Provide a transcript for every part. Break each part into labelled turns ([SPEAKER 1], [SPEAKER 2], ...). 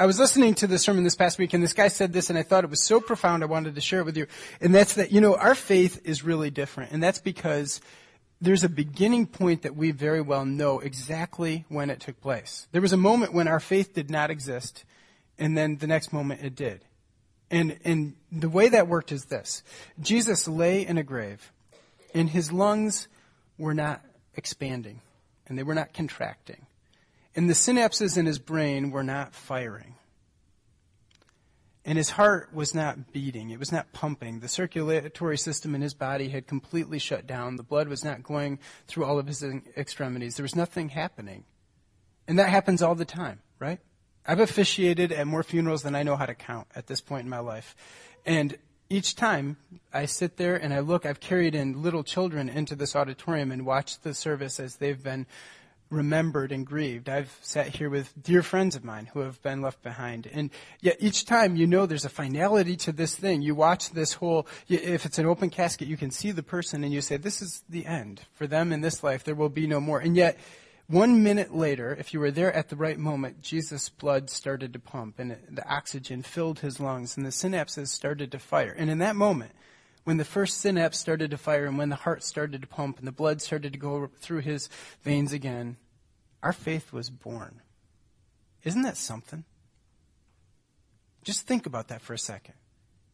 [SPEAKER 1] I was listening to the sermon this past week and this guy said this and I thought it was so profound I wanted to share it with you. And that's that, you know, our faith is really different. And that's because there's a beginning point that we very well know exactly when it took place. There was a moment when our faith did not exist and then the next moment it did. And, and the way that worked is this. Jesus lay in a grave and his lungs were not expanding and they were not contracting. And the synapses in his brain were not firing. And his heart was not beating. It was not pumping. The circulatory system in his body had completely shut down. The blood was not going through all of his extremities. There was nothing happening. And that happens all the time, right? I've officiated at more funerals than I know how to count at this point in my life. And each time I sit there and I look, I've carried in little children into this auditorium and watched the service as they've been remembered and grieved. I've sat here with dear friends of mine who have been left behind. And yet each time you know there's a finality to this thing. You watch this whole, if it's an open casket, you can see the person and you say, this is the end. For them in this life, there will be no more. And yet, one minute later, if you were there at the right moment, Jesus' blood started to pump and the oxygen filled his lungs and the synapses started to fire. And in that moment, when the first synapse started to fire and when the heart started to pump and the blood started to go through his veins again, our faith was born. Isn't that something? Just think about that for a second.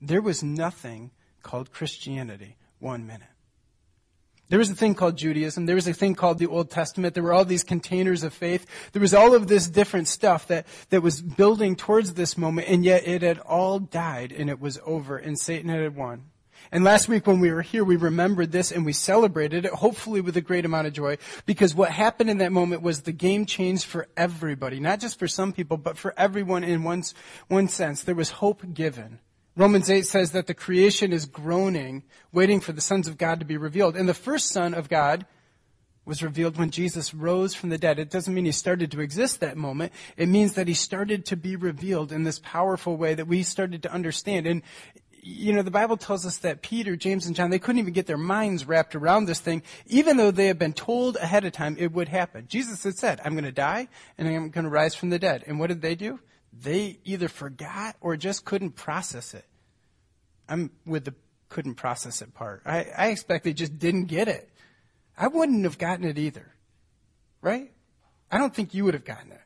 [SPEAKER 1] There was nothing called Christianity one minute. There was a thing called Judaism. There was a thing called the Old Testament. There were all these containers of faith. There was all of this different stuff that, that was building towards this moment, and yet it had all died and it was over, and Satan had won. And last week when we were here, we remembered this and we celebrated it, hopefully with a great amount of joy, because what happened in that moment was the game changed for everybody, not just for some people, but for everyone in one, one sense. There was hope given. Romans 8 says that the creation is groaning, waiting for the sons of God to be revealed. And the first son of God was revealed when Jesus rose from the dead. It doesn't mean he started to exist that moment. It means that he started to be revealed in this powerful way that we started to understand. And you know, the Bible tells us that Peter, James, and John, they couldn't even get their minds wrapped around this thing, even though they had been told ahead of time it would happen. Jesus had said, I'm going to die and I'm going to rise from the dead. And what did they do? They either forgot or just couldn't process it. I'm with the couldn't process it part. I, I expect they just didn't get it. I wouldn't have gotten it either. Right? I don't think you would have gotten it.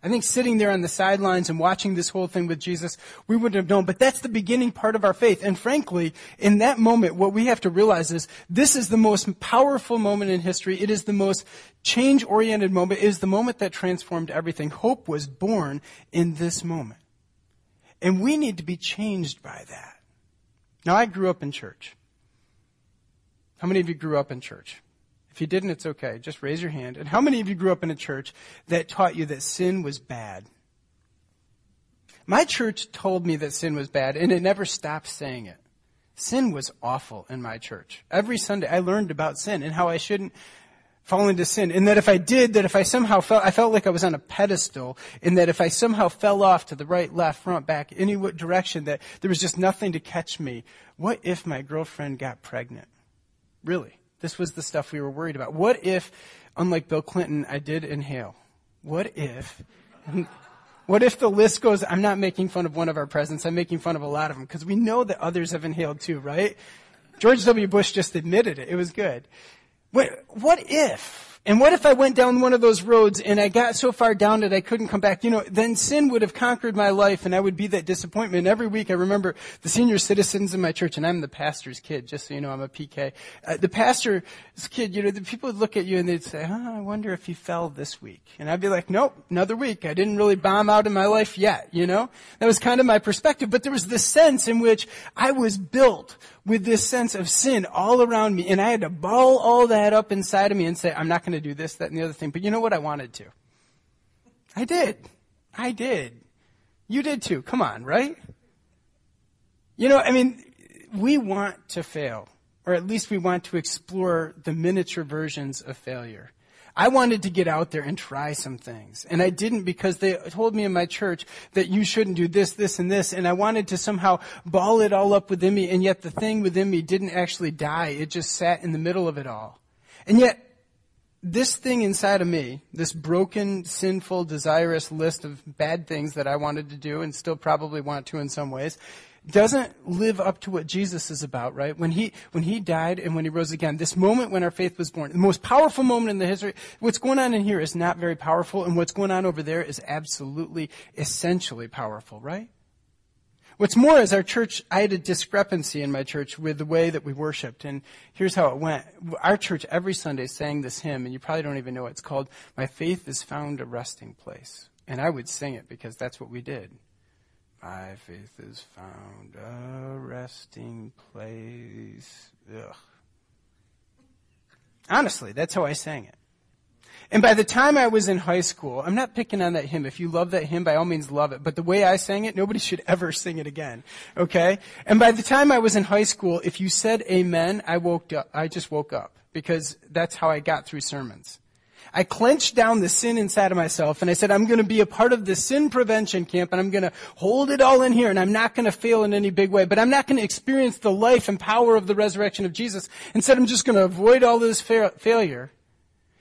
[SPEAKER 1] I think sitting there on the sidelines and watching this whole thing with Jesus, we wouldn't have known. But that's the beginning part of our faith. And frankly, in that moment, what we have to realize is this is the most powerful moment in history. It is the most change-oriented moment. It is the moment that transformed everything. Hope was born in this moment. And we need to be changed by that. Now, I grew up in church. How many of you grew up in church? If you didn't, it's okay. Just raise your hand. And how many of you grew up in a church that taught you that sin was bad? My church told me that sin was bad, and it never stopped saying it. Sin was awful in my church. Every Sunday I learned about sin and how I shouldn't fall into sin. And that if I did, that if I somehow felt, I felt like I was on a pedestal, and that if I somehow fell off to the right, left, front, back, any direction, that there was just nothing to catch me. What if my girlfriend got pregnant? Really? This was the stuff we were worried about. What if, unlike Bill Clinton, I did inhale? What if, what if the list goes, I'm not making fun of one of our presidents, I'm making fun of a lot of them, because we know that others have inhaled too, right? George W. Bush just admitted it. It was good. What, what if and what if I went down one of those roads and I got so far down that I couldn't come back? You know, then sin would have conquered my life and I would be that disappointment. Every week I remember the senior citizens in my church, and I'm the pastor's kid, just so you know, I'm a PK. Uh, the pastor's kid, you know, the people would look at you and they'd say, I wonder if you fell this week. And I'd be like, nope, another week. I didn't really bomb out in my life yet, you know? That was kind of my perspective. But there was this sense in which I was built with this sense of sin all around me. And I had to ball all that up inside of me and say, I'm not going to do this, that, and the other thing. But you know what? I wanted to. I did. I did. You did too. Come on, right? You know, I mean, we want to fail. Or at least we want to explore the miniature versions of failure. I wanted to get out there and try some things. And I didn't because they told me in my church that you shouldn't do this, this, and this. And I wanted to somehow ball it all up within me. And yet the thing within me didn't actually die. It just sat in the middle of it all. And yet this thing inside of me, this broken, sinful, desirous list of bad things that I wanted to do and still probably want to in some ways, doesn't live up to what Jesus is about, right? When he, when he died and when he rose again, this moment when our faith was born, the most powerful moment in the history, what's going on in here is not very powerful and what's going on over there is absolutely, essentially powerful, right? What's more is our church, I had a discrepancy in my church with the way that we worshiped. And here's how it went. Our church every Sunday sang this hymn, and you probably don't even know what it's called. My faith is found a resting place. And I would sing it because that's what we did. My faith is found a resting place. Ugh. Honestly, that's how I sang it. And by the time I was in high school, I'm not picking on that hymn. If you love that hymn, by all means love it. But the way I sang it, nobody should ever sing it again. Okay? And by the time I was in high school, if you said amen, I woke up, I just woke up. Because that's how I got through sermons. I clenched down the sin inside of myself and I said, I'm going to be a part of the sin prevention camp and I'm going to hold it all in here and I'm not going to fail in any big way, but I'm not going to experience the life and power of the resurrection of Jesus. Instead, I'm just going to avoid all this fa- failure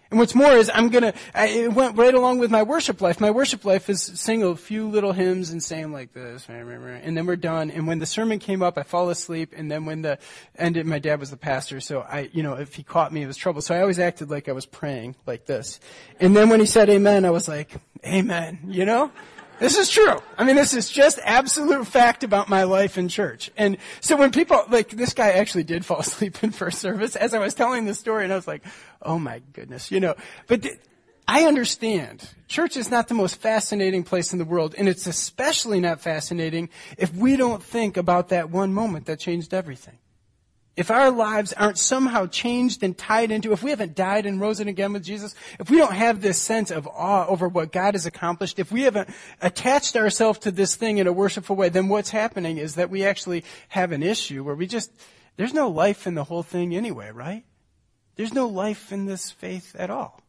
[SPEAKER 1] and what's more is I'm gonna, I, it went right along with my worship life. My worship life is sing a few little hymns and saying like this, and then we're done. And when the sermon came up, I fall asleep. And then when the ended, my dad was the pastor, so I, you know, if he caught me, it was trouble. So I always acted like I was praying like this. And then when he said amen, I was like, amen, you know? This is true. I mean, this is just absolute fact about my life in church. And so when people, like, this guy actually did fall asleep in first service as I was telling the story, and I was like, oh my goodness, you know. But th- I understand. Church is not the most fascinating place in the world, and it's especially not fascinating if we don't think about that one moment that changed everything if our lives aren't somehow changed and tied into, if we haven't died and risen again with Jesus, if we don't have this sense of awe over what God has accomplished, if we haven't attached ourselves to this thing in a worshipful way, then what's happening is that we actually have an issue where we just, there's no life in the whole thing anyway, right? There's no life in this faith at all.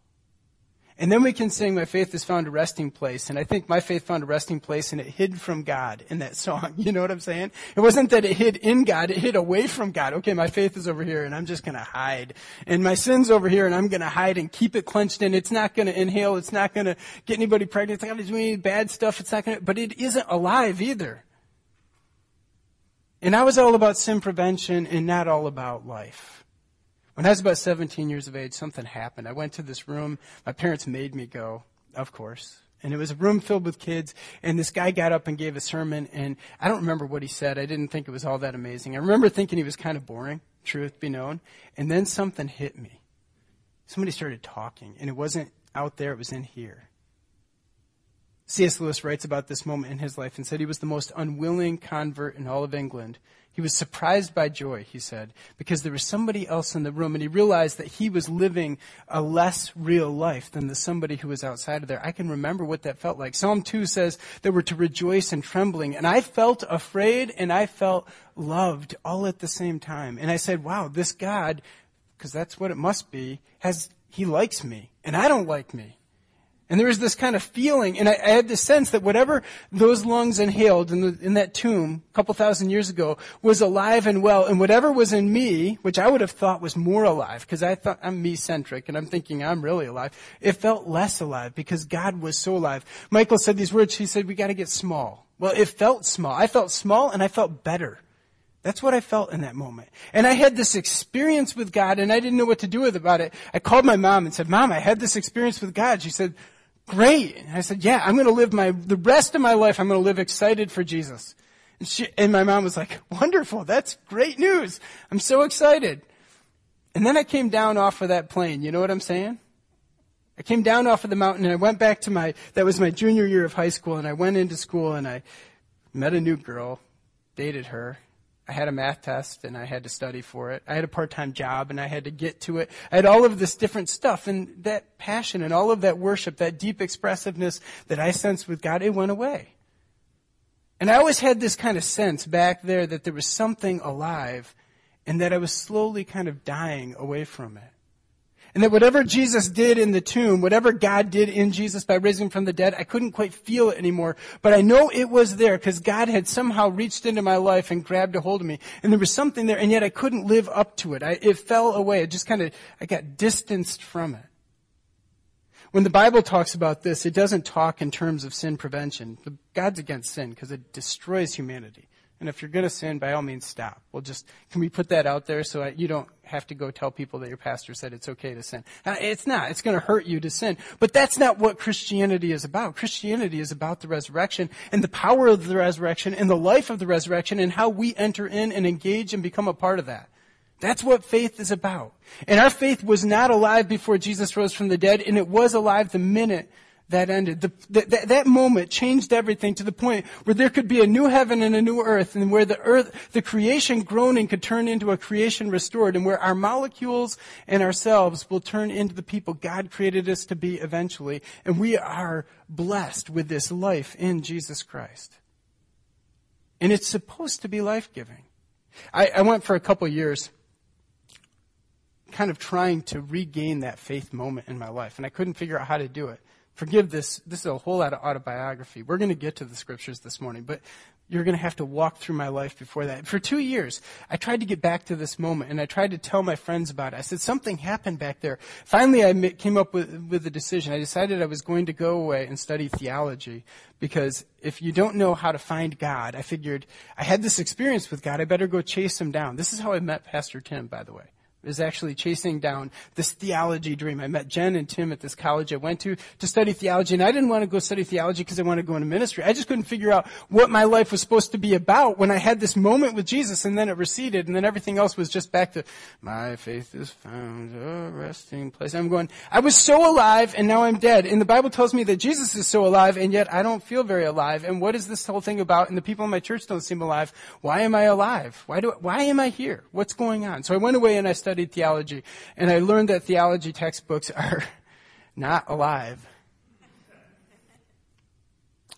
[SPEAKER 1] And then we can sing, My faith has found a resting place. And I think my faith found a resting place and it hid from God in that song. You know what I'm saying? It wasn't that it hid in God, it hid away from God. Okay, my faith is over here and I'm just gonna hide. And my sin's over here and I'm gonna hide and keep it clenched in. It's not gonna inhale, it's not gonna get anybody pregnant, it's not gonna do any bad stuff, it's not gonna, but it isn't alive either. And I was all about sin prevention and not all about life. When I was about 17 years of age, something happened. I went to this room. My parents made me go, of course. And it was a room filled with kids, and this guy got up and gave a sermon, and I don't remember what he said. I didn't think it was all that amazing. I remember thinking he was kind of boring, truth be known. And then something hit me. Somebody started talking, and it wasn't out there, it was in here. C.S. Lewis writes about this moment in his life and said he was the most unwilling convert in all of England he was surprised by joy, he said, because there was somebody else in the room and he realized that he was living a less real life than the somebody who was outside of there. I can remember what that felt like. Psalm 2 says that we're to rejoice and trembling. And I felt afraid and I felt loved all at the same time. And I said, wow, this God, because that's what it must be, has, he likes me and I don't like me. And there was this kind of feeling, and I, I had this sense that whatever those lungs inhaled in, the, in that tomb a couple thousand years ago was alive and well, and whatever was in me, which I would have thought was more alive, because I thought I'm me-centric, and I'm thinking I'm really alive, it felt less alive because God was so alive. Michael said these words, he said, we gotta get small. Well, it felt small. I felt small, and I felt better. That's what I felt in that moment. And I had this experience with God, and I didn't know what to do with about it. I called my mom and said, Mom, I had this experience with God. She said, great. And I said, yeah, I'm going to live my, the rest of my life, I'm going to live excited for Jesus. And, she, and my mom was like, wonderful. That's great news. I'm so excited. And then I came down off of that plane. You know what I'm saying? I came down off of the mountain and I went back to my, that was my junior year of high school and I went into school and I met a new girl, dated her, I had a math test and I had to study for it. I had a part-time job and I had to get to it. I had all of this different stuff and that passion and all of that worship, that deep expressiveness that I sensed with God, it went away. And I always had this kind of sense back there that there was something alive and that I was slowly kind of dying away from it. And that whatever Jesus did in the tomb, whatever God did in Jesus by raising from the dead, I couldn't quite feel it anymore. But I know it was there because God had somehow reached into my life and grabbed a hold of me. And there was something there, and yet I couldn't live up to it. I, it fell away. It just kind of, I got distanced from it. when the Bible talks about this, it doesn't talk in terms of sin prevention. God's against sin because it destroys humanity. And if you're going to sin, by all means, stop. We'll just, can we put that out there so you don't have to go tell people that your pastor said it's okay to sin? Uh, it's not. It's going to hurt you to sin. But that's not what Christianity is about. Christianity is about the resurrection and the power of the resurrection and the life of the resurrection and how we enter in and engage and become a part of that. That's what faith is about. And our faith was not alive before Jesus rose from the dead, and it was alive the minute that ended. The, that moment changed everything to the point where there could be a new heaven and a new earth, and where the earth, the creation groaning could turn into a creation restored, and where our molecules and ourselves will turn into the people God created us to be eventually. And we are blessed with this life in Jesus Christ. And it's supposed to be life giving. I, I went for a couple years kind of trying to regain that faith moment in my life, and I couldn't figure out how to do it. Forgive this. This is a whole lot of autobiography. We're going to get to the scriptures this morning, but you're going to have to walk through my life before that. For two years, I tried to get back to this moment, and I tried to tell my friends about it. I said, something happened back there. Finally, I came up with, with a decision. I decided I was going to go away and study theology, because if you don't know how to find God, I figured I had this experience with God, I better go chase him down. This is how I met Pastor Tim, by the way is actually chasing down this theology dream. I met Jen and Tim at this college I went to to study theology, and I didn't want to go study theology because I wanted to go into ministry. I just couldn't figure out what my life was supposed to be about when I had this moment with Jesus, and then it receded, and then everything else was just back to my faith is found a resting place. I'm going, I was so alive, and now I'm dead. And the Bible tells me that Jesus is so alive, and yet I don't feel very alive. And what is this whole thing about? And the people in my church don't seem alive. Why am I alive? Why do? Why am I here? What's going on? So I went away and I studied studied theology, and I learned that theology textbooks are not alive.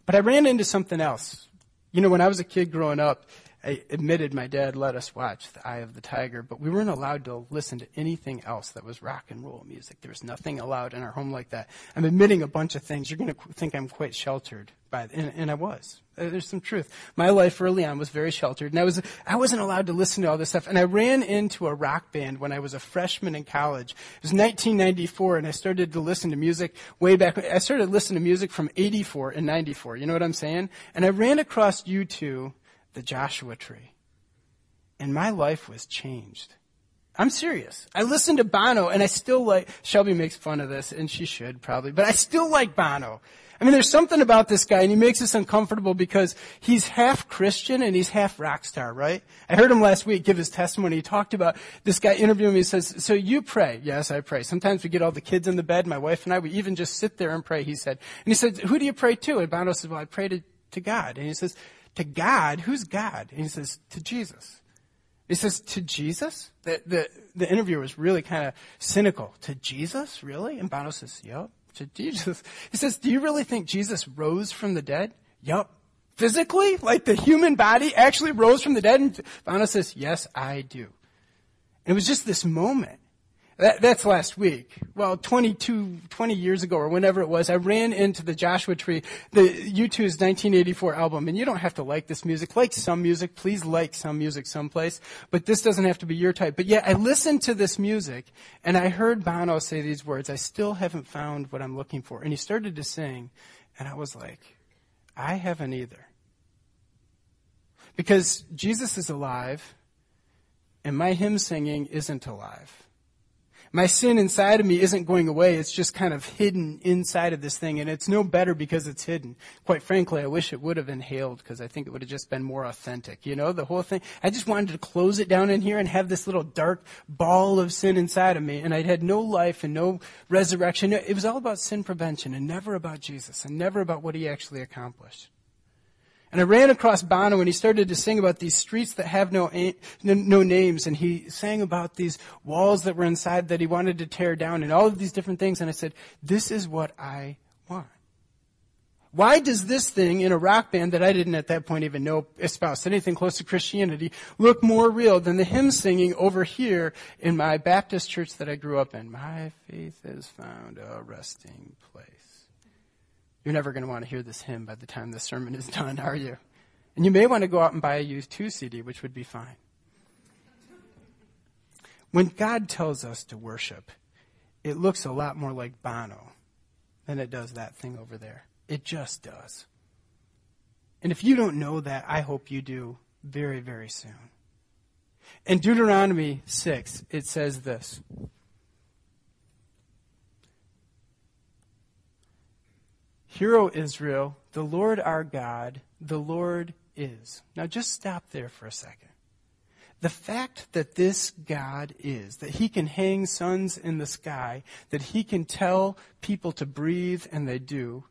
[SPEAKER 1] But I ran into something else. You know, when I was a kid growing up, I admitted my dad let us watch The Eye of the Tiger, but we weren't allowed to listen to anything else that was rock and roll music. There was nothing allowed in our home like that. I'm admitting a bunch of things. You're going to think I'm quite sheltered by, and, and I was. Uh, there's some truth. My life early on was very sheltered, and I was I wasn't allowed to listen to all this stuff. And I ran into a rock band when I was a freshman in college. It was 1994, and I started to listen to music way back. I started listening to music from 84 and 94. You know what I'm saying? And I ran across U2 the Joshua tree. And my life was changed. I'm serious. I listened to Bono and I still like, Shelby makes fun of this and she should probably, but I still like Bono. I mean, there's something about this guy and he makes us uncomfortable because he's half Christian and he's half rock star, right? I heard him last week give his testimony. He talked about this guy interviewing me. He says, so you pray? Yes, I pray. Sometimes we get all the kids in the bed, my wife and I, we even just sit there and pray, he said. And he said, who do you pray to? And Bono says, well, I pray to, to God. And he says, to God. Who's God? And he says, to Jesus. He says, to Jesus? The, the, the interviewer was really kind of cynical. To Jesus? Really? And Bono says, yep, to Jesus. He says, do you really think Jesus rose from the dead? Yep. Physically? Like the human body actually rose from the dead? And Bono says, yes, I do. And it was just this moment that, that's last week. Well, 22, 20 years ago or whenever it was, I ran into the Joshua Tree, the U2's 1984 album. And you don't have to like this music. Like some music. Please like some music someplace. But this doesn't have to be your type. But yeah, I listened to this music and I heard Bono say these words, I still haven't found what I'm looking for. And he started to sing and I was like, I haven't either. Because Jesus is alive and my hymn singing isn't alive. My sin inside of me isn't going away. It's just kind of hidden inside of this thing, and it's no better because it's hidden. Quite frankly, I wish it would have inhaled because I think it would have just been more authentic. You know, the whole thing. I just wanted to close it down in here and have this little dark ball of sin inside of me, and I'd had no life and no resurrection. It was all about sin prevention and never about Jesus and never about what he actually accomplished. And I ran across Bono and he started to sing about these streets that have no, no names. And he sang about these walls that were inside that he wanted to tear down and all of these different things. And I said, this is what I want. Why does this thing in a rock band that I didn't at that point even know espoused anything close to Christianity look more real than the hymn singing over here in my Baptist church that I grew up in? My faith has found a resting place. You're never going to want to hear this hymn by the time the sermon is done, are you? And you may want to go out and buy a U2 CD, which would be fine. When God tells us to worship, it looks a lot more like Bono than it does that thing over there. It just does. And if you don't know that, I hope you do very, very soon. In Deuteronomy 6, it says this. Hear, O Israel, the Lord our God, the Lord is. Now just stop there for a second. The fact that this God is, that he can hang suns in the sky, that he can tell people to breathe and they do,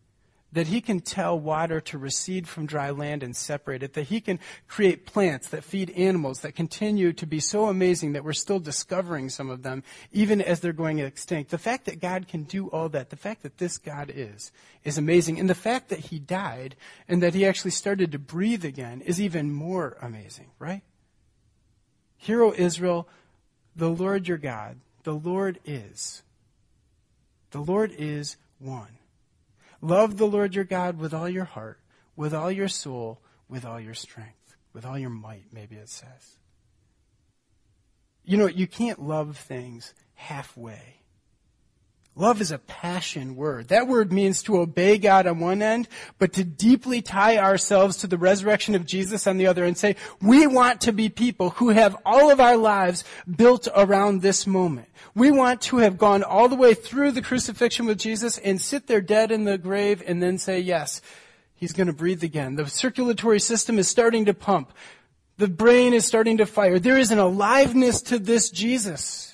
[SPEAKER 1] that he can tell water to recede from dry land and separate it, that he can create plants that feed animals that continue to be so amazing that we're still discovering some of them, even as they're going extinct. The fact that God can do all that, the fact that this God is, is amazing. And the fact that he died and that he actually started to breathe again is even more amazing, right? Hear, O Israel, the Lord your God, the Lord is. The Lord is one. Love the Lord your God with all your heart, with all your soul, with all your strength, with all your might, maybe it says. You know, you can't love things halfway. Love is a passion word. That word means to obey God on one end, but to deeply tie ourselves to the resurrection of Jesus on the other and say, we want to be people who have all of our lives built around this moment. We want to have gone all the way through the crucifixion with Jesus and sit there dead in the grave and then say, yes, he's going to breathe again. The circulatory system is starting to pump. The brain is starting to fire. There is an aliveness to this Jesus.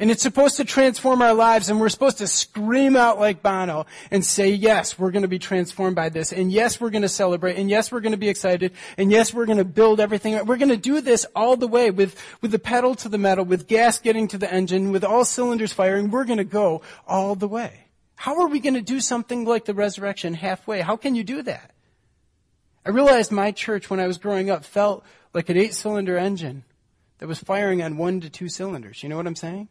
[SPEAKER 1] And it's supposed to transform our lives and we're supposed to scream out like Bono and say, yes, we're going to be transformed by this. And yes, we're going to celebrate. And yes, we're going to be excited. And yes, we're going to build everything. We're going to do this all the way with, with the pedal to the metal, with gas getting to the engine, with all cylinders firing. We're going to go all the way. How are we going to do something like the resurrection halfway? How can you do that? I realized my church when I was growing up felt like an eight cylinder engine that was firing on one to two cylinders. You know what I'm saying?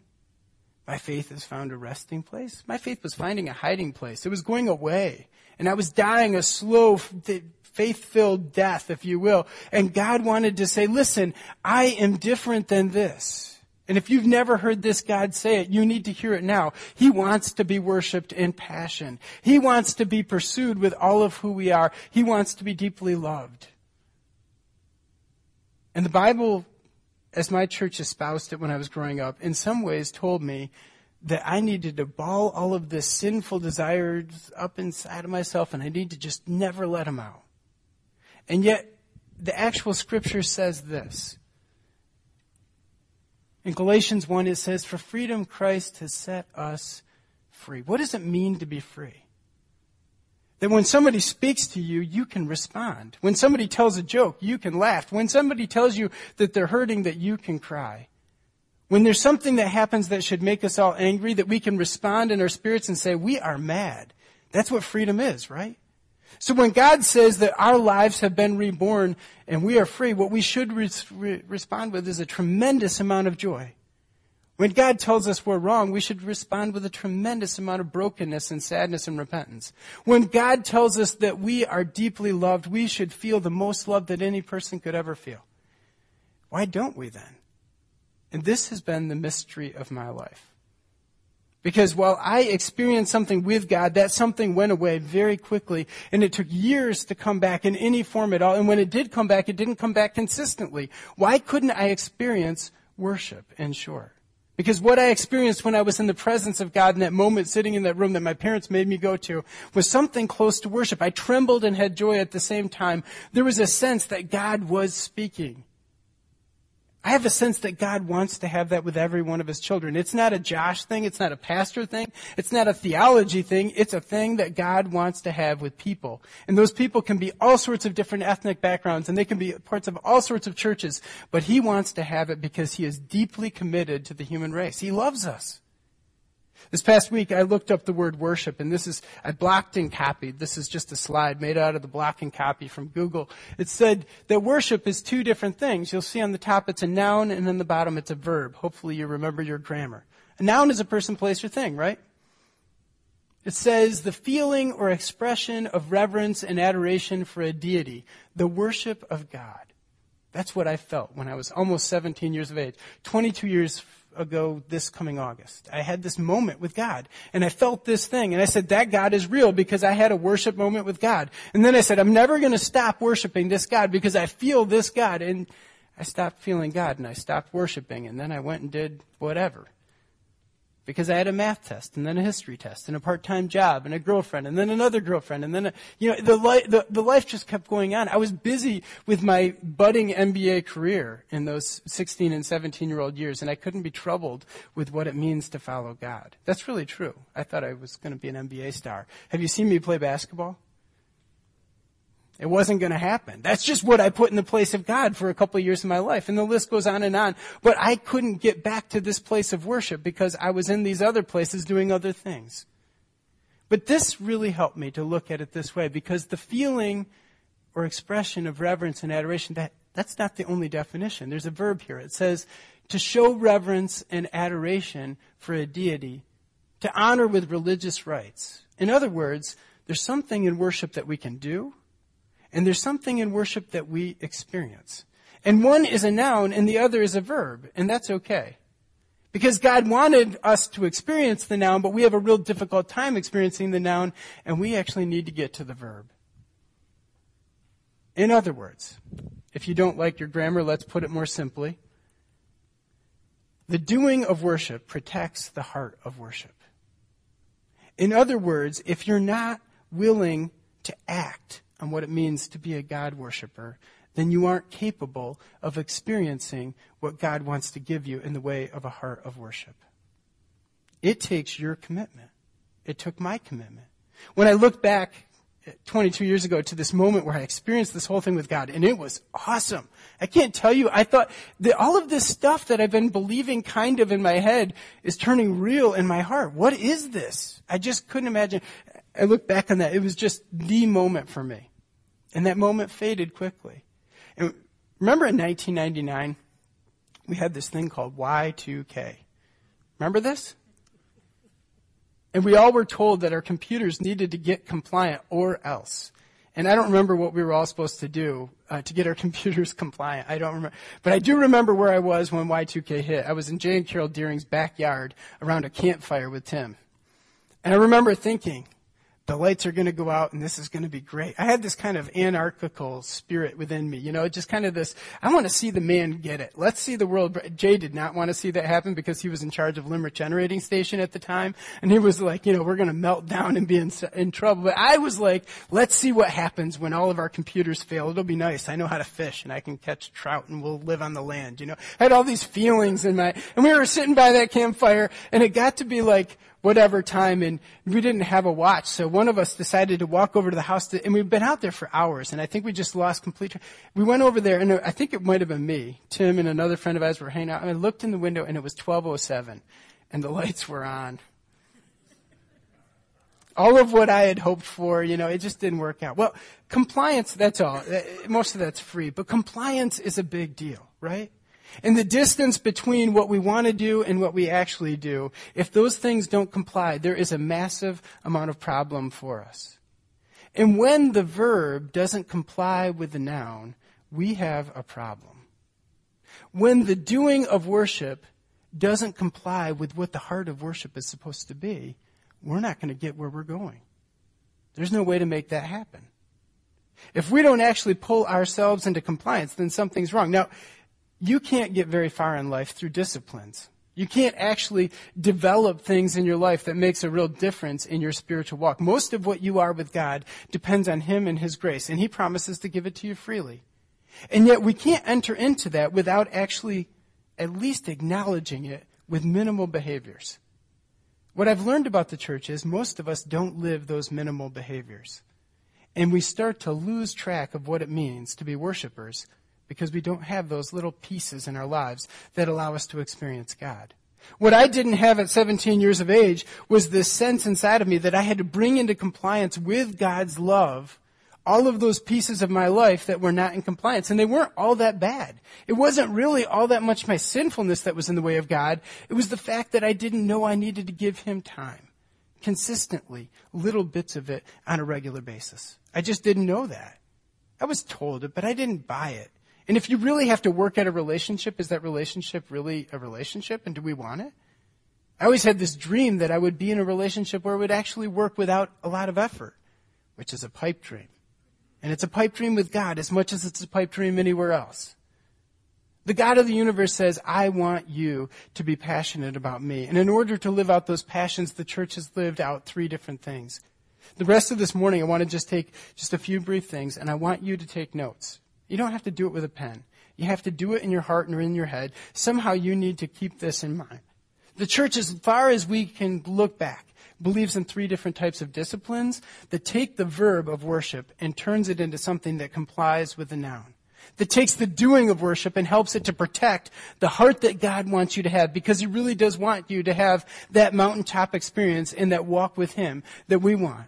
[SPEAKER 1] My faith has found a resting place. My faith was finding a hiding place. It was going away. And I was dying a slow, faith filled death, if you will. And God wanted to say, listen, I am different than this. And if you've never heard this God say it, you need to hear it now. He wants to be worshiped in passion. He wants to be pursued with all of who we are. He wants to be deeply loved. And the Bible as my church espoused it when I was growing up, in some ways told me that I needed to ball all of the sinful desires up inside of myself and I need to just never let them out. And yet, the actual scripture says this. In Galatians 1, it says, For freedom Christ has set us free. What does it mean to be free? That when somebody speaks to you, you can respond. When somebody tells a joke, you can laugh. When somebody tells you that they're hurting, that you can cry. When there's something that happens that should make us all angry, that we can respond in our spirits and say, we are mad. That's what freedom is, right? So when God says that our lives have been reborn and we are free, what we should re- respond with is a tremendous amount of joy. When God tells us we're wrong, we should respond with a tremendous amount of brokenness and sadness and repentance. When God tells us that we are deeply loved, we should feel the most love that any person could ever feel. Why don't we then? And this has been the mystery of my life. Because while I experienced something with God, that something went away very quickly, and it took years to come back in any form at all. And when it did come back, it didn't come back consistently. Why couldn't I experience worship, in short? Because what I experienced when I was in the presence of God in that moment sitting in that room that my parents made me go to was something close to worship. I trembled and had joy at the same time. There was a sense that God was speaking. I have a sense that God wants to have that with every one of his children. It's not a Josh thing. It's not a pastor thing. It's not a theology thing. It's a thing that God wants to have with people. And those people can be all sorts of different ethnic backgrounds and they can be parts of all sorts of churches. But he wants to have it because he is deeply committed to the human race. He loves us. This past week, I looked up the word worship, and this is, I blocked and copied. This is just a slide made out of the block and copy from Google. It said that worship is two different things. You'll see on the top it's a noun, and on the bottom it's a verb. Hopefully you remember your grammar. A noun is a person, place, or thing, right? It says the feeling or expression of reverence and adoration for a deity, the worship of God. That's what I felt when I was almost 17 years of age. 22 years ago this coming August. I had this moment with God and I felt this thing and I said that God is real because I had a worship moment with God. And then I said I'm never going to stop worshiping this God because I feel this God and I stopped feeling God and I stopped worshiping and then I went and did whatever because I had a math test and then a history test and a part-time job and a girlfriend and then another girlfriend and then a, you know the, li- the the life just kept going on. I was busy with my budding NBA career in those 16 and 17 year old years and I couldn't be troubled with what it means to follow God. That's really true. I thought I was going to be an NBA star. Have you seen me play basketball? It wasn't going to happen. That's just what I put in the place of God for a couple of years of my life. And the list goes on and on. But I couldn't get back to this place of worship because I was in these other places doing other things. But this really helped me to look at it this way because the feeling or expression of reverence and adoration, that, that's not the only definition. There's a verb here. It says to show reverence and adoration for a deity, to honor with religious rites. In other words, there's something in worship that we can do and there's something in worship that we experience. And one is a noun and the other is a verb, and that's okay. Because God wanted us to experience the noun, but we have a real difficult time experiencing the noun, and we actually need to get to the verb. In other words, if you don't like your grammar, let's put it more simply. The doing of worship protects the heart of worship. In other words, if you're not willing to act on what it means to be a God worshiper, then you aren't capable of experiencing what God wants to give you in the way of a heart of worship. It takes your commitment. It took my commitment. When I look back 22 years ago to this moment where I experienced this whole thing with God, and it was awesome. I can't tell you, I thought that all of this stuff that I've been believing kind of in my head is turning real in my heart. What is this? I just couldn't imagine. I look back on that. It was just the moment for me. And that moment faded quickly. And remember in 1999, we had this thing called Y2K. Remember this? And we all were told that our computers needed to get compliant or else. And I don't remember what we were all supposed to do uh, to get our computers compliant. I don't remember. But I do remember where I was when Y2K hit. I was in Jay and Carol Deering's backyard around a campfire with Tim. And I remember thinking, the lights are going to go out and this is going to be great. I had this kind of anarchical spirit within me, you know, just kind of this, I want to see the man get it. Let's see the world. Jay did not want to see that happen because he was in charge of Limerick Generating Station at the time. And he was like, you know, we're going to melt down and be in, in trouble. But I was like, let's see what happens when all of our computers fail. It'll be nice. I know how to fish and I can catch trout and we'll live on the land, you know. I had all these feelings in my, and we were sitting by that campfire and it got to be like, whatever time and we didn't have a watch. So one of us decided to walk over to the house to, and we've been out there for hours and I think we just lost complete. We went over there and I think it might have been me. Tim and another friend of ours were hanging out and I looked in the window and it was 1207 and the lights were on. All of what I had hoped for, you know, it just didn't work out. Well, compliance, that's all. Most of that's free, but compliance is a big deal, right? And the distance between what we want to do and what we actually do, if those things don't comply, there is a massive amount of problem for us. And when the verb doesn't comply with the noun, we have a problem. When the doing of worship doesn't comply with what the heart of worship is supposed to be, we're not going to get where we're going. There's no way to make that happen. If we don't actually pull ourselves into compliance, then something's wrong. Now, you can't get very far in life through disciplines. You can't actually develop things in your life that makes a real difference in your spiritual walk. Most of what you are with God depends on Him and His grace, and He promises to give it to you freely. And yet we can't enter into that without actually at least acknowledging it with minimal behaviors. What I've learned about the church is most of us don't live those minimal behaviors. And we start to lose track of what it means to be worshipers because we don't have those little pieces in our lives that allow us to experience God. What I didn't have at 17 years of age was this sense inside of me that I had to bring into compliance with God's love all of those pieces of my life that were not in compliance. And they weren't all that bad. It wasn't really all that much my sinfulness that was in the way of God. It was the fact that I didn't know I needed to give Him time. Consistently, little bits of it on a regular basis. I just didn't know that. I was told it, but I didn't buy it. And if you really have to work at a relationship, is that relationship really a relationship and do we want it? I always had this dream that I would be in a relationship where it would actually work without a lot of effort, which is a pipe dream. And it's a pipe dream with God as much as it's a pipe dream anywhere else. The God of the universe says, I want you to be passionate about me. And in order to live out those passions, the church has lived out three different things. The rest of this morning, I want to just take just a few brief things, and I want you to take notes. You don't have to do it with a pen. You have to do it in your heart and in your head. Somehow you need to keep this in mind. The church, as far as we can look back, believes in three different types of disciplines that take the verb of worship and turns it into something that complies with the noun. That takes the doing of worship and helps it to protect the heart that God wants you to have because He really does want you to have that mountaintop experience and that walk with Him that we want.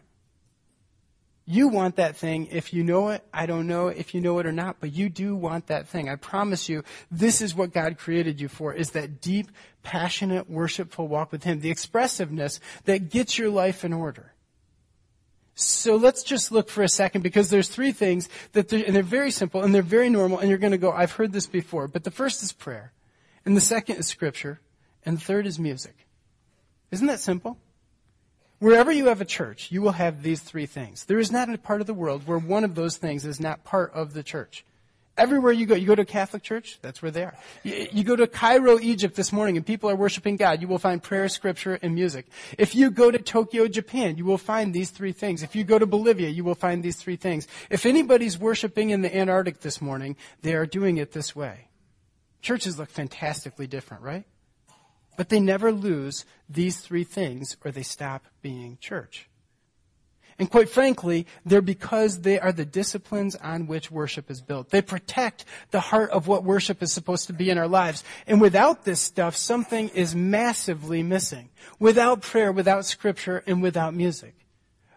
[SPEAKER 1] You want that thing. If you know it, I don't know if you know it or not, but you do want that thing. I promise you, this is what God created you for, is that deep, passionate, worshipful walk with Him. The expressiveness that gets your life in order. So let's just look for a second because there's three things that they're, and they're very simple and they're very normal and you're going to go, I've heard this before. But the first is prayer. And the second is scripture. And the third is music. Isn't that simple? Wherever you have a church, you will have these three things. There is not a part of the world where one of those things is not part of the church. Everywhere you go, you go to a Catholic church, that's where they are. You, you, go to Cairo, Egypt this morning and people are worshiping God, you will find prayer, scripture, and music. If you go to Tokyo, Japan, you will find these three things. If you go to Bolivia, you will find these three things. If anybody's worshiping in the Antarctic this morning, they are doing it this way. Churches look fantastically different, right? But they never lose these three things or they stop being church. And quite frankly, they're because they are the disciplines on which worship is built. They protect the heart of what worship is supposed to be in our lives. And without this stuff, something is massively missing. Without prayer, without scripture, and without music.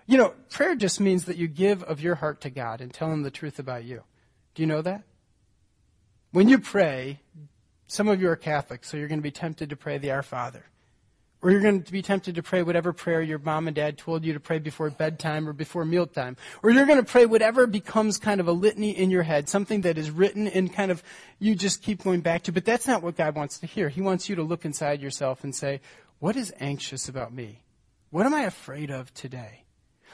[SPEAKER 1] You know, prayer just means that you give of your heart to God and tell Him the truth about you. Do you know that? When you pray, some of you are Catholic, so you're going to be tempted to pray the Our Father. Or you're going to be tempted to pray whatever prayer your mom and dad told you to pray before bedtime or before mealtime. Or you're going to pray whatever becomes kind of a litany in your head, something that is written and kind of you just keep going back to. But that's not what God wants to hear. He wants you to look inside yourself and say, what is anxious about me? What am I afraid of today?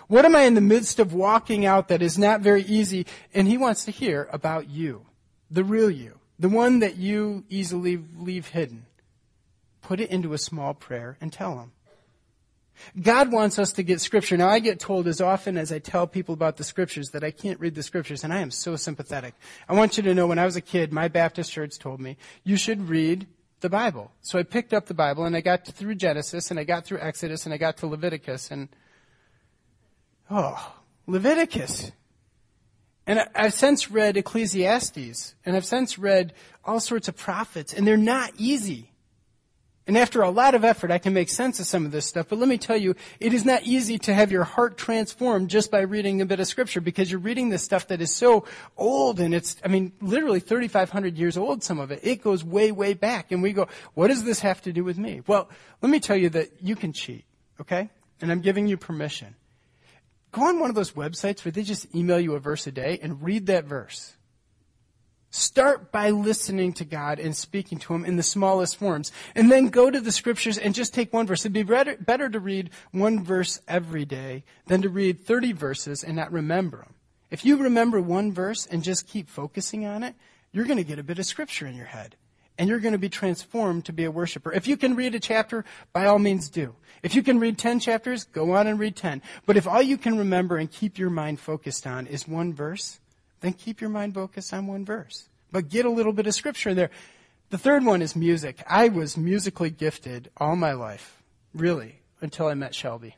[SPEAKER 1] What am I in the midst of walking out that is not very easy? And he wants to hear about you, the real you the one that you easily leave hidden, put it into a small prayer and tell him. God wants us to get scripture. Now I get told as often as I tell people about the scriptures that I can't read the scriptures and I am so sympathetic. I want you to know when I was a kid, my Baptist church told me, you should read the Bible. So I picked up the Bible and I got through Genesis and I got through Exodus and I got to Leviticus and, oh, Leviticus. And I've since read Ecclesiastes, and I've since read all sorts of prophets, and they're not easy. And after a lot of effort, I can make sense of some of this stuff. But let me tell you, it is not easy to have your heart transformed just by reading a bit of scripture because you're reading this stuff that is so old and it's, I mean, literally 3,500 years old, some of it. It goes way, way back. And we go, what does this have to do with me? Well, let me tell you that you can cheat, okay? And I'm giving you permission. Go on one of those websites where they just email you a verse a day and read that verse. Start by listening to God and speaking to Him in the smallest forms. And then go to the scriptures and just take one verse. It'd be better, better to read one verse every day than to read 30 verses and not remember them. If you remember one verse and just keep focusing on it, you're going to get a bit of scripture in your head and you're going to be transformed to be a worshiper. If you can read a chapter, by all means do. If you can read 10 chapters, go on and read 10. But if all you can remember and keep your mind focused on is one verse, then keep your mind focused on one verse. But get a little bit of scripture in there. The third one is music. I was musically gifted all my life, really, until I met Shelby.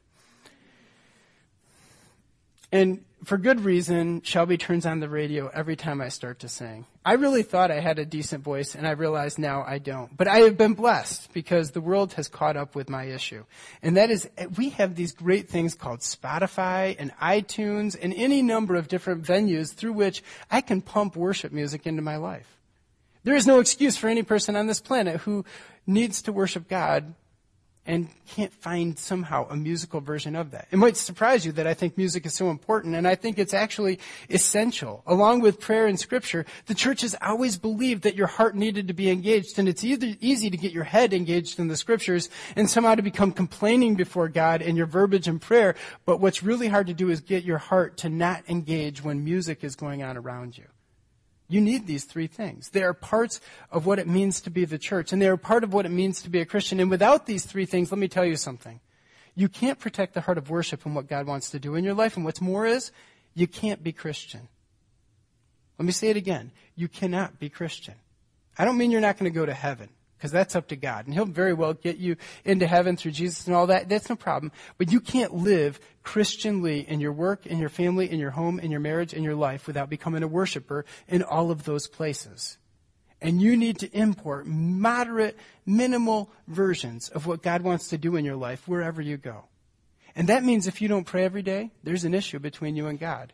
[SPEAKER 1] And for good reason, Shelby turns on the radio every time I start to sing. I really thought I had a decent voice, and I realize now I don't. But I have been blessed because the world has caught up with my issue. And that is, we have these great things called Spotify and iTunes and any number of different venues through which I can pump worship music into my life. There is no excuse for any person on this planet who needs to worship God and can't find somehow a musical version of that. It might surprise you that I think music is so important, and I think it's actually essential. Along with prayer and scripture, the church has always believed that your heart needed to be engaged, and it's either easy to get your head engaged in the scriptures and somehow to become complaining before God in your verbiage and prayer, but what's really hard to do is get your heart to not engage when music is going on around you. You need these three things. They are parts of what it means to be the church, and they are part of what it means to be a Christian. And without these three things, let me tell you something. You can't protect the heart of worship and what God wants to do in your life. And what's more is, you can't be Christian. Let me say it again. You cannot be Christian. I don't mean you're not going to go to heaven because that's up to God. And He'll very well get you into heaven through Jesus and all that. That's no problem. But you can't live Christianly in your work, in your family, in your home, in your marriage, in your life without becoming a worshiper in all of those places. And you need to import moderate, minimal versions of what God wants to do in your life wherever you go. And that means if you don't pray every day, there's an issue between you and God.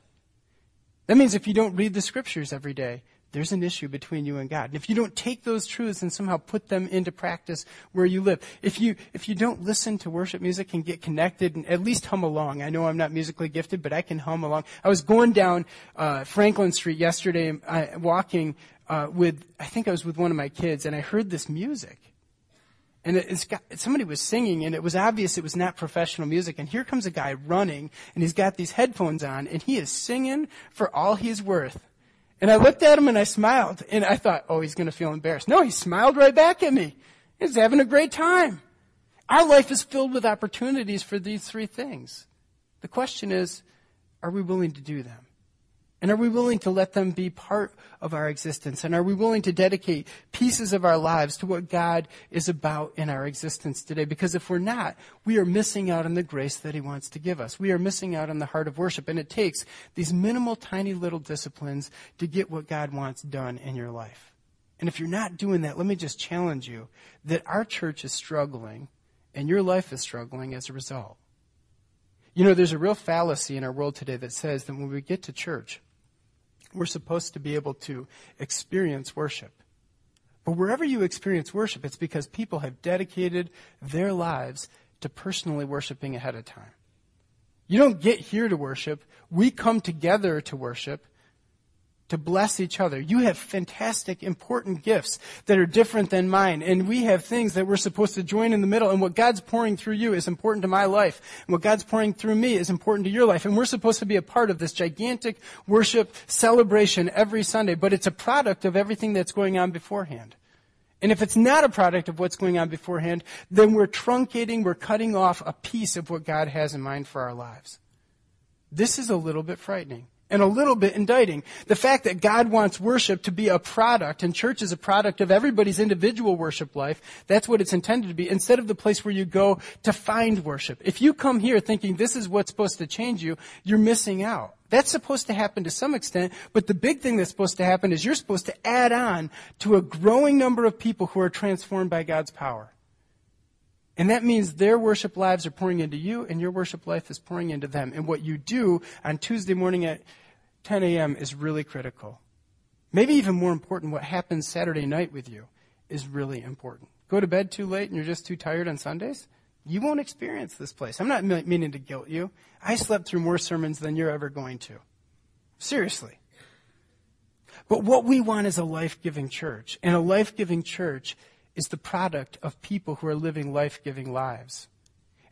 [SPEAKER 1] That means if you don't read the scriptures every day, there's an issue between you and God. And if you don't take those truths and somehow put them into practice where you live, if you, if you don't listen to worship music and get connected and at least hum along, I know I'm not musically gifted, but I can hum along. I was going down, uh, Franklin Street yesterday, walking, uh, with, I think I was with one of my kids and I heard this music. And it's got, somebody was singing and it was obvious it was not professional music. And here comes a guy running and he's got these headphones on and he is singing for all he's worth. And I looked at him and I smiled. And I thought, oh, he's going to feel embarrassed. No, he smiled right back at me. He's having a great time. Our life is filled with opportunities for these three things. The question is, are we willing to do them? And are we willing to let them be part of our existence? And are we willing to dedicate pieces of our lives to what God is about in our existence today? Because if we're not, we are missing out on the grace that He wants to give us. We are missing out on the heart of worship. And it takes these minimal, tiny little disciplines to get what God wants done in your life. And if you're not doing that, let me just challenge you that our church is struggling and your life is struggling as a result. You know, there's a real fallacy in our world today that says that when we get to church, we're supposed to be able to experience worship. But wherever you experience worship, it's because people have dedicated their lives to personally worshiping ahead of time. You don't get here to worship. We come together to worship to bless each other. You have fantastic, important gifts that are different than mine. And we have things that we're supposed to join in the middle. And what God's pouring through you is important to my life. And what God's pouring through me is important to your life. And we're supposed to be a part of this gigantic worship celebration every Sunday. But it's a product of everything that's going on beforehand. And if it's not a product of what's going on beforehand, then we're truncating, we're cutting off a piece of what God has in mind for our lives. This is a little bit frightening and a little bit indicting. The fact that God wants worship to be a product, and church is a product of everybody's individual worship life, that's what it's intended to be, instead of the place where you go to find worship. If you come here thinking this is what's supposed to change you, you're missing out. That's supposed to happen to some extent, but the big thing that's supposed to happen is you're supposed to add on to a growing number of people who are transformed by God's power. And that means their worship lives are pouring into you, and your worship life is pouring into them. And what you do on Tuesday morning at 10 a.m. is really critical. Maybe even more important, what happens Saturday night with you is really important. Go to bed too late and you're just too tired on Sundays? You won't experience this place. I'm not meaning to guilt you. I slept through more sermons than you're ever going to. Seriously. But what we want is a life giving church. And a life giving church is the product of people who are living life giving lives.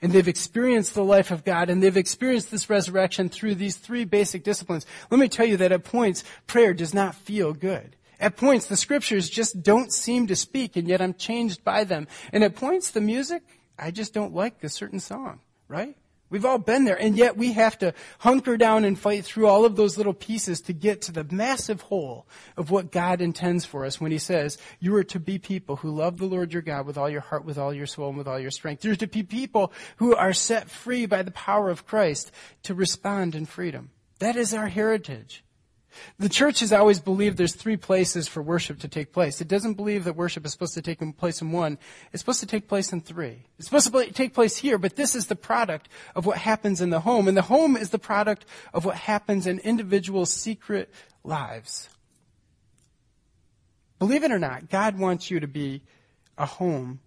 [SPEAKER 1] And they've experienced the life of God and they've experienced this resurrection through these three basic disciplines. Let me tell you that at points, prayer does not feel good. At points, the scriptures just don't seem to speak and yet I'm changed by them. And at points, the music, I just don't like a certain song, right? We've all been there, and yet we have to hunker down and fight through all of those little pieces to get to the massive whole of what God intends for us when He says, You are to be people who love the Lord your God with all your heart, with all your soul, and with all your strength. You're to be people who are set free by the power of Christ to respond in freedom. That is our heritage. The church has always believed there's three places for worship to take place. It doesn't believe that worship is supposed to take place in one. It's supposed to take place in three. It's supposed to take place here, but this is the product of what happens in the home. And the home is the product of what happens in individual secret lives. Believe it or not, God wants you to be a home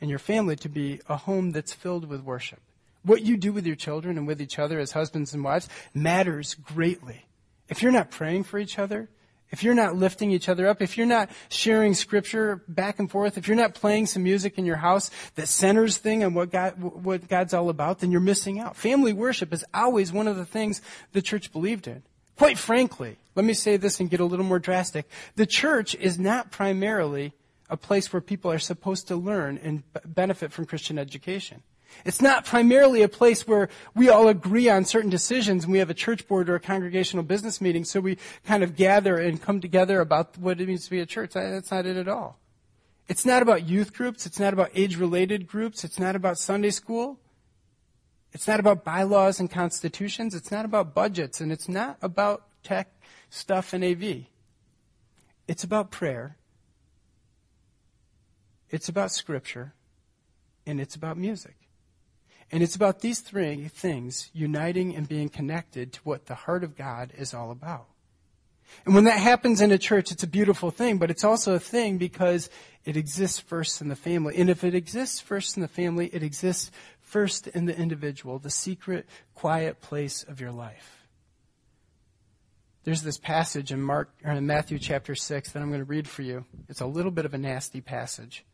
[SPEAKER 1] and your family to be a home that's filled with worship. What you do with your children and with each other as husbands and wives matters greatly. If you're not praying for each other, if you're not lifting each other up, if you're not sharing scripture back and forth, if you're not playing some music in your house that centers thing on what God, what God's all about, then you're missing out. Family worship is always one of the things the church believed in. Quite frankly, let me say this and get a little more drastic. The church is not primarily a place where people are supposed to learn and benefit from Christian education. It's not primarily a place where we all agree on certain decisions and we have a church board or a congregational business meeting so we kind of gather and come together about what it means to be a church. That's not it at all. It's not about youth groups. It's not about age related groups. It's not about Sunday school. It's not about bylaws and constitutions. It's not about budgets and it's not about tech stuff and AV. It's about prayer. It's about scripture and it's about music. And it's about these three things uniting and being connected to what the heart of God is all about. And when that happens in a church, it's a beautiful thing, but it's also a thing because it exists first in the family. And if it exists first in the family, it exists first in the individual, the secret, quiet place of your life. There's this passage in Mark in Matthew chapter 6 that I'm going to read for you. It's a little bit of a nasty passage.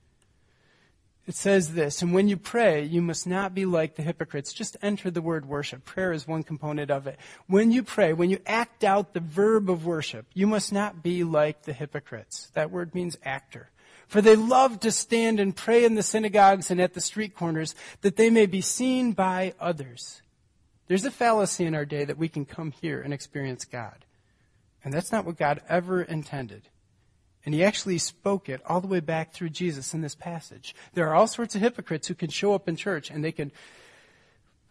[SPEAKER 1] It says this, and when you pray, you must not be like the hypocrites. Just enter the word worship. Prayer is one component of it. When you pray, when you act out the verb of worship, you must not be like the hypocrites. That word means actor. For they love to stand and pray in the synagogues and at the street corners that they may be seen by others. There's a fallacy in our day that we can come here and experience God. And that's not what God ever intended. And he actually spoke it all the way back through Jesus in this passage. There are all sorts of hypocrites who can show up in church and they can,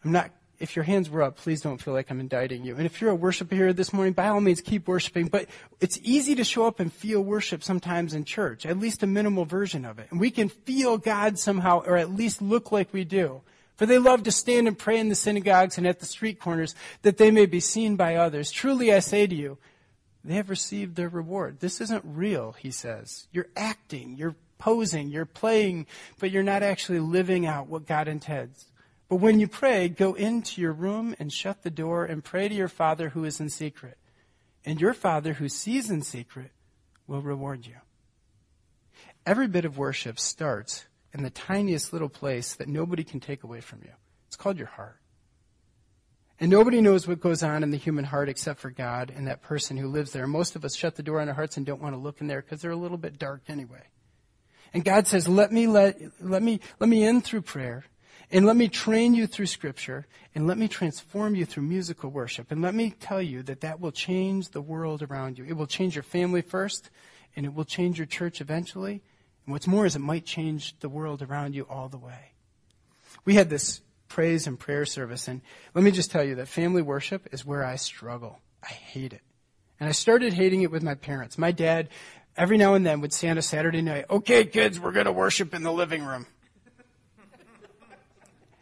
[SPEAKER 1] I'm not, if your hands were up, please don't feel like I'm indicting you. And if you're a worshiper here this morning, by all means keep worshiping. But it's easy to show up and feel worship sometimes in church, at least a minimal version of it. And we can feel God somehow, or at least look like we do. For they love to stand and pray in the synagogues and at the street corners that they may be seen by others. Truly I say to you, they have received their reward. This isn't real, he says. You're acting, you're posing, you're playing, but you're not actually living out what God intends. But when you pray, go into your room and shut the door and pray to your Father who is in secret. And your Father who sees in secret will reward you. Every bit of worship starts in the tiniest little place that nobody can take away from you. It's called your heart. And nobody knows what goes on in the human heart except for God and that person who lives there. Most of us shut the door on our hearts and don't want to look in there because they're a little bit dark anyway. And God says, let me let, let me, let me in through prayer and let me train you through scripture and let me transform you through musical worship. And let me tell you that that will change the world around you. It will change your family first and it will change your church eventually. And what's more is it might change the world around you all the way. We had this praise and prayer service. And let me just tell you that family worship is where I struggle. I hate it. And I started hating it with my parents. My dad, every now and then, would say on a Saturday night, okay, kids, we're going to worship in the living room.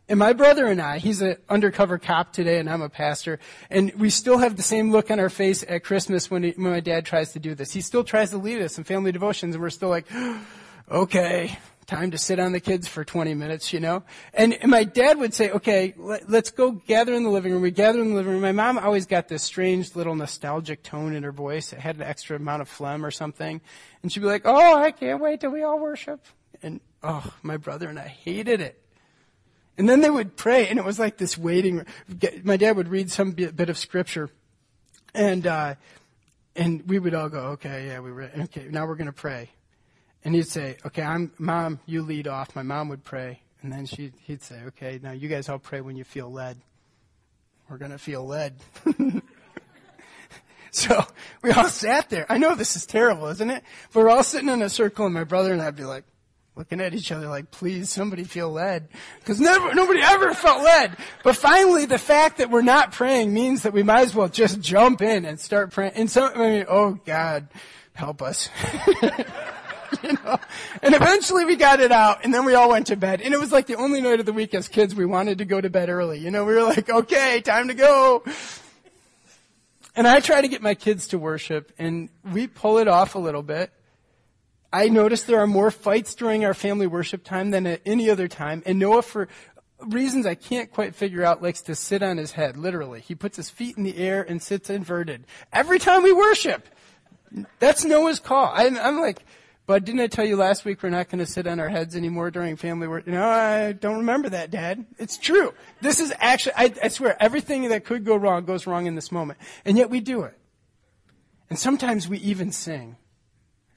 [SPEAKER 1] And my brother and I, he's an undercover cop today and I'm a pastor, and we still have the same look on our face at Christmas when, he, when my dad tries to do this. He still tries to lead us in family devotions and we're still like, oh, okay, time to sit on the kids for 20 minutes, you know? And my dad would say, okay, let, us go gather in the living room. We gather in the living room. My mom always got this strange little nostalgic tone in her voice. It had an extra amount of phlegm or something. And she'd be like, oh, I can't wait till we all worship. And, oh, my brother and I hated it. And then they would pray, and it was like this waiting. My dad would read some bit of scripture, and uh, and we would all go, okay, yeah, we read. Okay, now we're going to pray. And he'd say, okay, I'm, mom, you lead off. My mom would pray. And then she, he'd say, okay, now you guys all pray when you feel led. We're going to feel led. so we all sat there. I know this is terrible, isn't it? But we're all sitting in a circle and my brother and I'd be like, looking at each other like, please, somebody feel led. Because nobody ever felt led. But finally, the fact that we're not praying means that we might as well just jump in and start praying. And so, I mean, oh God, help us. And eventually we got it out and then we all went to bed. And it was like the only night of the week as kids we wanted to go to bed early. You know, we were like, okay, time to go. And I try to get my kids to worship and we pull it off a little bit. I notice there are more fights during our family worship time than at any other time. And Noah, for reasons I can't quite figure out, likes to sit on his head, literally. He puts his feet in the air and sits inverted. Every time we worship. That's Noah's call. I, I'm like, but didn't I tell you last week we're not going to sit on our heads anymore during family work? No, I don't remember that, Dad. It's true. This is actually, I, I swear, everything that could go wrong goes wrong in this moment. And yet we do it. And sometimes we even sing.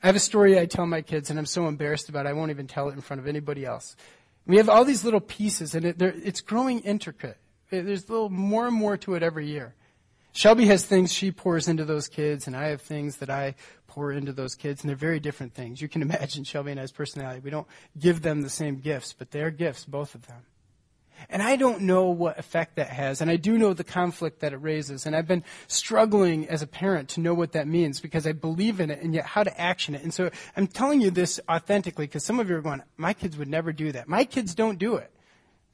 [SPEAKER 1] I have a story I tell my kids, and I'm so embarrassed about it, I won't even tell it in front of anybody else. We have all these little pieces, and it, it's growing intricate. There's little more and more to it every year. Shelby has things she pours into those kids, and I have things that I pour into those kids, and they're very different things. You can imagine Shelby and I's personality. We don't give them the same gifts, but they're gifts, both of them. And I don't know what effect that has, and I do know the conflict that it raises. And I've been struggling as a parent to know what that means because I believe in it and yet how to action it. And so I'm telling you this authentically because some of you are going, my kids would never do that. My kids don't do it.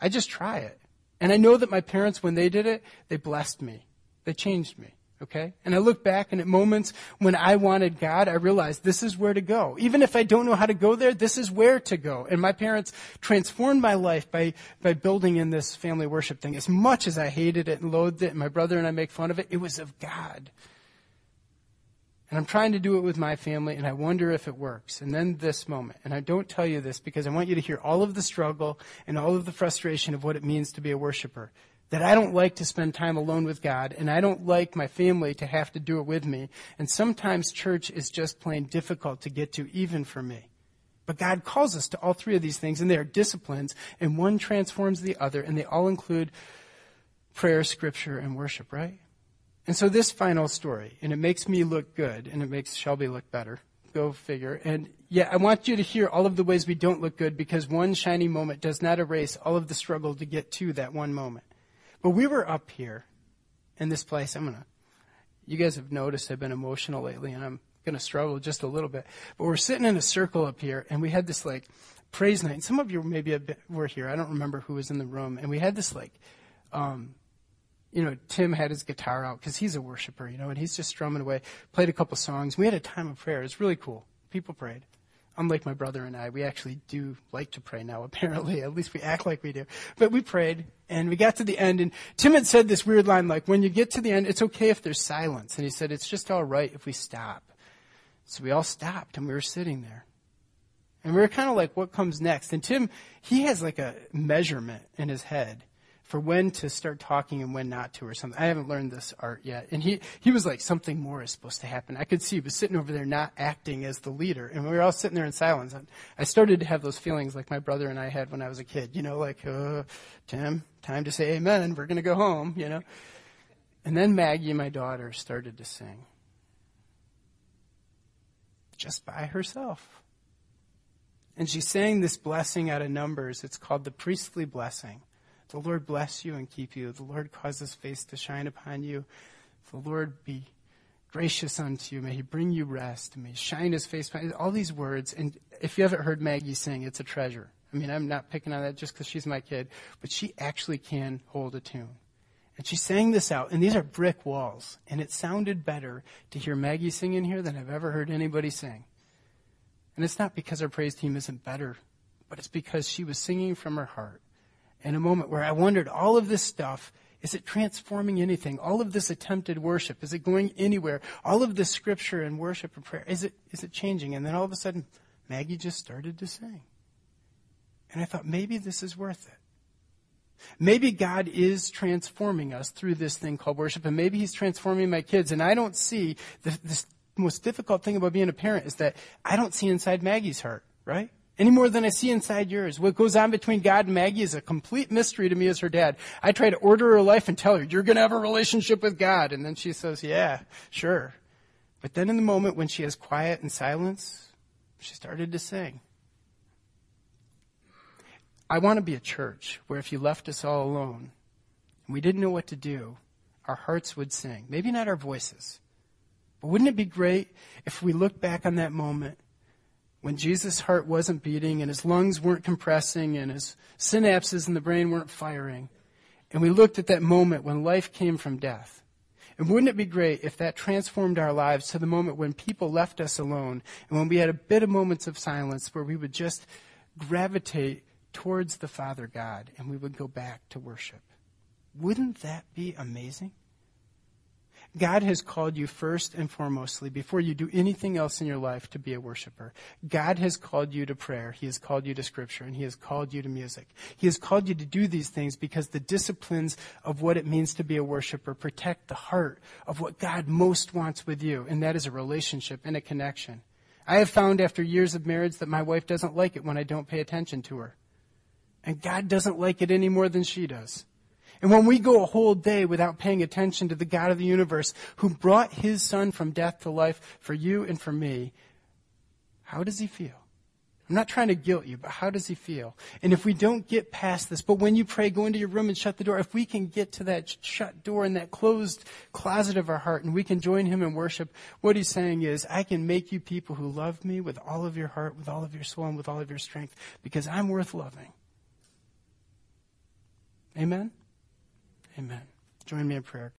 [SPEAKER 1] I just try it. And I know that my parents, when they did it, they blessed me. They changed me. Okay? And I look back and at moments when I wanted God, I realized this is where to go. Even if I don't know how to go there, this is where to go. And my parents transformed my life by, by building in this family worship thing. As much as I hated it and loathed it, and my brother and I make fun of it, it was of God. And I'm trying to do it with my family, and I wonder if it works. And then this moment, and I don't tell you this because I want you to hear all of the struggle and all of the frustration of what it means to be a worshiper that I don't like to spend time alone with God, and I don't like my family to have to do it with me. And sometimes church is just plain difficult to get to, even for me. But God calls us to all three of these things, and they are disciplines, and one transforms the other, and they all include prayer, scripture, and worship, right? And so this final story, and it makes me look good, and it makes Shelby look better. Go figure. And yeah, I want you to hear all of the ways we don't look good because one shiny moment does not erase all of the struggle to get to that one moment. But we were up here in this place. I'm going to, you guys have noticed I've been emotional lately and I'm going to struggle just a little bit. But we're sitting in a circle up here and we had this like praise night. And some of you maybe were here. I don't remember who was in the room. And we had this like, um, you know, Tim had his guitar out because he's a worshiper, you know, and he's just strumming away, played a couple songs. We had a time of prayer. It's really cool. People prayed unlike my brother and I, we actually do like to pray now, apparently. At least we act like we do. But we prayed, and we got to the end, and Tim had said this weird line like, when you get to the end, it's okay if there's silence. And he said, it's just all right if we stop. So we all stopped, and we were sitting there. And we were kind of like, what comes next? And Tim, he has like a measurement in his head for when to start talking and when not to or something. I haven't learned this art yet. And he, he was like, something more is supposed to happen. I could see he was sitting over there not acting as the leader. And we were all sitting there in silence. I started to have those feelings like my brother and I had when I was a kid. You know, like, uh, Tim, time to say amen. We're going to go home, you know. And then Maggie, my daughter, started to sing. Just by herself. And she sang this blessing out of Numbers. It's called the priestly blessing. The Lord bless you and keep you. The Lord cause his face to shine upon you. The Lord be gracious unto you. May he bring you rest. May he shine his face upon you. All these words. And if you haven't heard Maggie sing, it's a treasure. I mean, I'm not picking on that just because she's my kid, but she actually can hold a tune. And she sang this out, and these are brick walls. And it sounded better to hear Maggie sing in here than I've ever heard anybody sing. And it's not because our praise team isn't better, but it's because she was singing from her heart in a moment where I wondered all of this stuff, is it transforming anything? All of this attempted worship, is it going anywhere? All of this scripture and worship and prayer, is it, is it changing? And then all of a sudden, Maggie just started to sing. And I thought, maybe this is worth it. Maybe God is transforming us through this thing called worship, and maybe He's transforming my kids. And I don't see the, the most difficult thing about being a parent is that I don't see inside Maggie's heart, right? Any more than I see inside yours. What goes on between God and Maggie is a complete mystery to me as her dad. I try to order her life and tell her, you're going to have a relationship with God. And then she says, yeah, sure. But then in the moment when she has quiet and silence, she started to sing. I want to be a church where if you left us all alone and we didn't know what to do, our hearts would sing. Maybe not our voices. But wouldn't it be great if we look back on that moment when Jesus' heart wasn't beating and his lungs weren't compressing and his synapses in the brain weren't firing. And we looked at that moment when life came from death. And wouldn't it be great if that transformed our lives to the moment when people left us alone and when we had a bit of moments of silence where we would just gravitate towards the Father God and we would go back to worship? Wouldn't that be amazing? God has called you first and foremostly, before you do anything else in your life, to be a worshiper. God has called you to prayer. He has called you to scripture, and He has called you to music. He has called you to do these things because the disciplines of what it means to be a worshiper protect the heart of what God most wants with you, and that is a relationship and a connection. I have found after years of marriage that my wife doesn't like it when I don't pay attention to her. And God doesn't like it any more than she does. And when we go a whole day without paying attention to the God of the universe who brought his son from death to life for you and for me, how does he feel? I'm not trying to guilt you, but how does he feel? And if we don't get past this, but when you pray, go into your room and shut the door. If we can get to that shut door in that closed closet of our heart and we can join him in worship, what he's saying is, I can make you people who love me with all of your heart, with all of your soul, and with all of your strength because I'm worth loving. Amen? Amen. Join me in prayer.